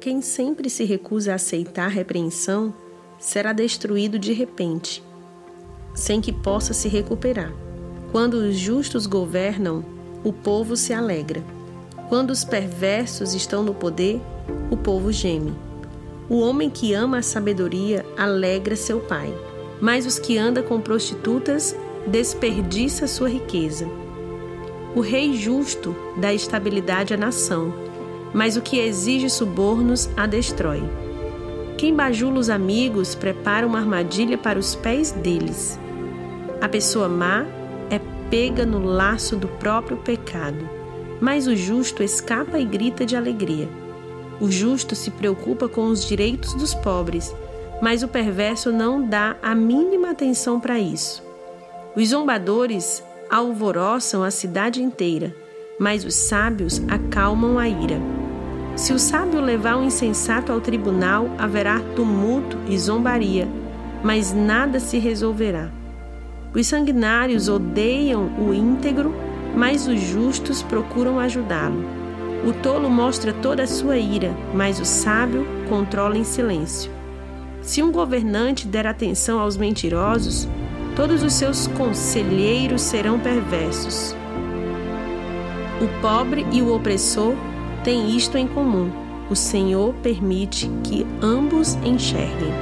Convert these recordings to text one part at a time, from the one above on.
Quem sempre se recusa a aceitar repreensão será destruído de repente, sem que possa se recuperar. Quando os justos governam, o povo se alegra. Quando os perversos estão no poder, o povo geme. O homem que ama a sabedoria alegra seu pai, mas os que andam com prostitutas desperdiça sua riqueza. O rei justo dá estabilidade à nação, mas o que exige subornos a destrói. Quem bajula os amigos prepara uma armadilha para os pés deles. A pessoa má é pega no laço do próprio pecado, mas o justo escapa e grita de alegria. O justo se preocupa com os direitos dos pobres, mas o perverso não dá a mínima atenção para isso. Os zombadores alvoroçam a cidade inteira, mas os sábios acalmam a ira. Se o sábio levar o insensato ao tribunal, haverá tumulto e zombaria, mas nada se resolverá. Os sanguinários odeiam o íntegro, mas os justos procuram ajudá-lo. O tolo mostra toda a sua ira, mas o sábio controla em silêncio. Se um governante der atenção aos mentirosos, todos os seus conselheiros serão perversos. O pobre e o opressor têm isto em comum: o Senhor permite que ambos enxerguem.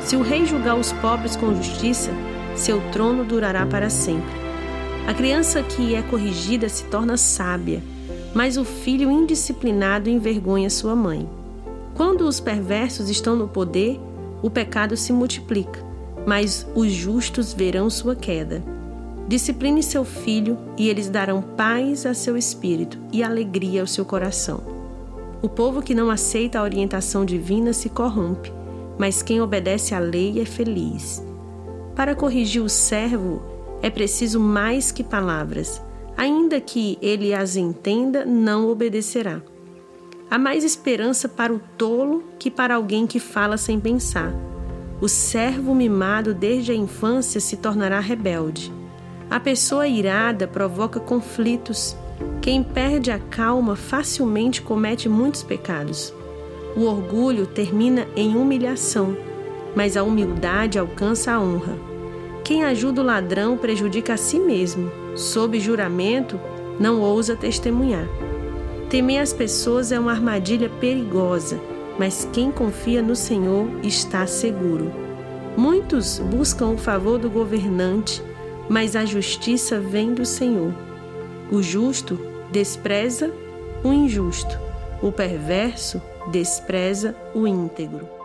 Se o rei julgar os pobres com justiça, seu trono durará para sempre. A criança que é corrigida se torna sábia, mas o filho indisciplinado envergonha sua mãe. Quando os perversos estão no poder, o pecado se multiplica mas os justos verão sua queda. Discipline seu filho, e eles darão paz a seu espírito e alegria ao seu coração. O povo que não aceita a orientação divina se corrompe, mas quem obedece à lei é feliz. Para corrigir o servo é preciso mais que palavras. Ainda que ele as entenda, não obedecerá. Há mais esperança para o tolo que para alguém que fala sem pensar o servo mimado desde a infância se tornará rebelde. A pessoa irada provoca conflitos. Quem perde a calma facilmente comete muitos pecados. O orgulho termina em humilhação, mas a humildade alcança a honra. Quem ajuda o ladrão prejudica a si mesmo. Sob juramento, não ousa testemunhar. Temer as pessoas é uma armadilha perigosa mas quem confia no Senhor está seguro. Muitos buscam o favor do governante, mas a justiça vem do Senhor. O justo despreza o injusto, o perverso despreza o íntegro.